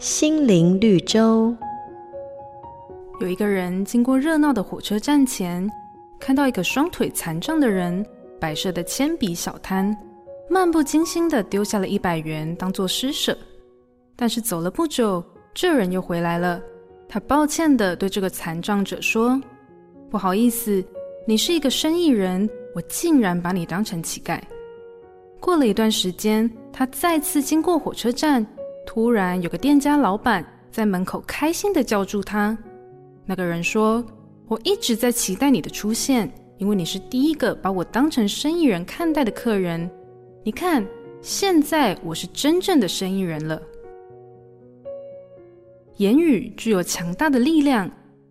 心灵绿洲。有一个人经过热闹的火车站前，看到一个双腿残障的人摆设的铅笔小摊，漫不经心地丢下了一百元当做施舍。但是走了不久，这人又回来了。他抱歉地对这个残障者说：“不好意思，你是一个生意人，我竟然把你当成乞丐。”过了一段时间，他再次经过火车站，突然有个店家老板在门口开心的叫住他。那个人说：“我一直在期待你的出现，因为你是第一个把我当成生意人看待的客人。你看，现在我是真正的生意人了。”言语具有强大的力量，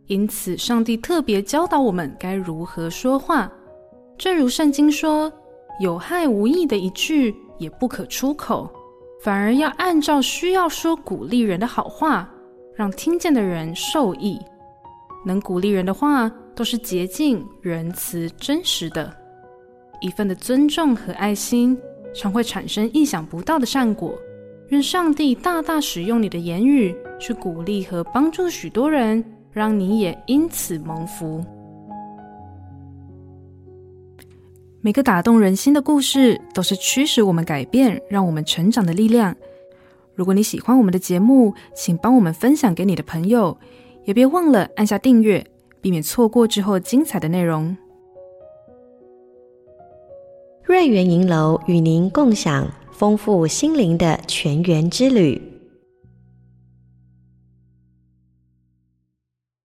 因此上帝特别教导我们该如何说话。正如圣经说。有害无益的一句也不可出口，反而要按照需要说鼓励人的好话，让听见的人受益。能鼓励人的话都是洁净、仁慈、真实的。一份的尊重和爱心，常会产生意想不到的善果。愿上帝大大使用你的言语，去鼓励和帮助许多人，让你也因此蒙福。每个打动人心的故事，都是驱使我们改变、让我们成长的力量。如果你喜欢我们的节目，请帮我们分享给你的朋友，也别忘了按下订阅，避免错过之后精彩的内容。瑞园银楼与您共享丰富心灵的泉源之旅。